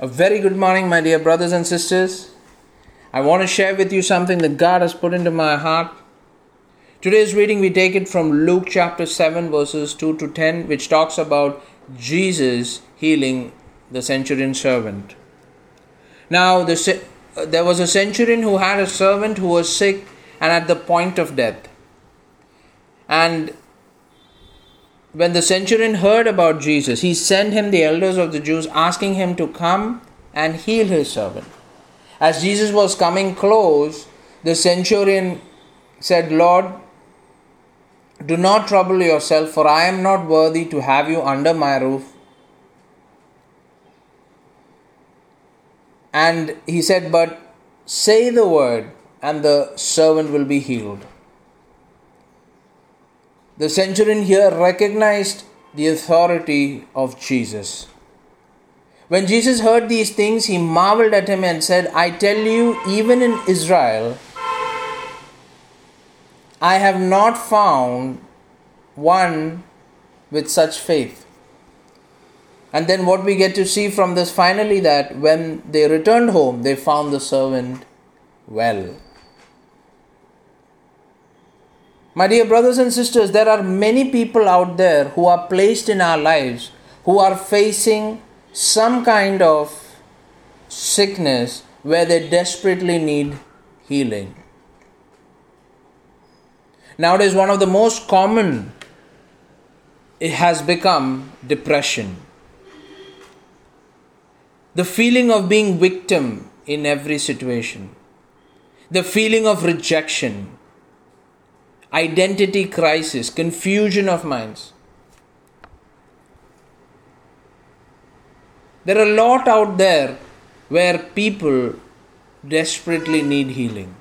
A very good morning, my dear brothers and sisters. I want to share with you something that God has put into my heart. Today's reading, we take it from Luke chapter 7, verses 2 to 10, which talks about Jesus healing the centurion servant. Now, the, uh, there was a centurion who had a servant who was sick and at the point of death. And when the centurion heard about Jesus, he sent him the elders of the Jews asking him to come and heal his servant. As Jesus was coming close, the centurion said, Lord, do not trouble yourself, for I am not worthy to have you under my roof. And he said, But say the word, and the servant will be healed. The centurion here recognized the authority of Jesus. When Jesus heard these things, he marveled at him and said, I tell you, even in Israel, I have not found one with such faith. And then what we get to see from this finally that when they returned home, they found the servant well. My dear brothers and sisters, there are many people out there who are placed in our lives who are facing some kind of sickness where they desperately need healing. Nowadays, one of the most common it has become depression. The feeling of being victim in every situation. The feeling of rejection identity crisis, confusion of minds. There are a lot out there where people desperately need healing.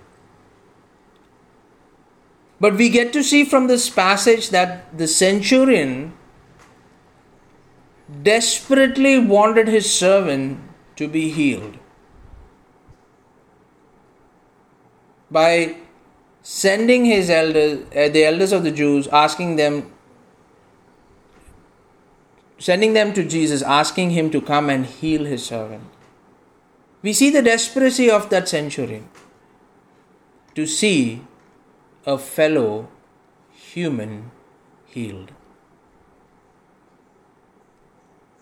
But we get to see from this passage that the centurion desperately wanted his servant to be healed. By sending his elders, uh, the elders of the Jews, asking them, sending them to Jesus, asking him to come and heal his servant. We see the desperacy of that centurion to see a fellow human healed.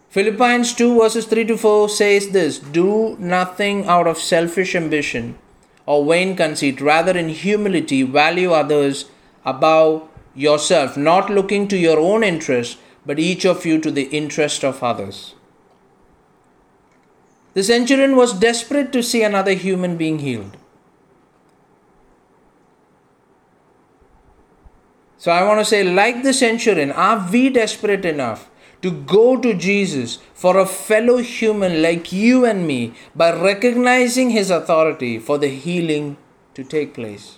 Philippians 2 verses 3 to 4 says this Do nothing out of selfish ambition or vain conceit. Rather, in humility, value others above yourself, not looking to your own interest, but each of you to the interest of others. The centurion was desperate to see another human being healed. So I want to say, like the centurion, are we desperate enough to go to Jesus for a fellow human like you and me by recognizing his authority for the healing to take place.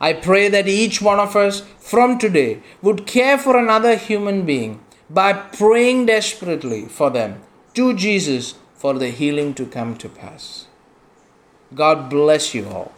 I pray that each one of us from today would care for another human being by praying desperately for them to Jesus for the healing to come to pass. God bless you all.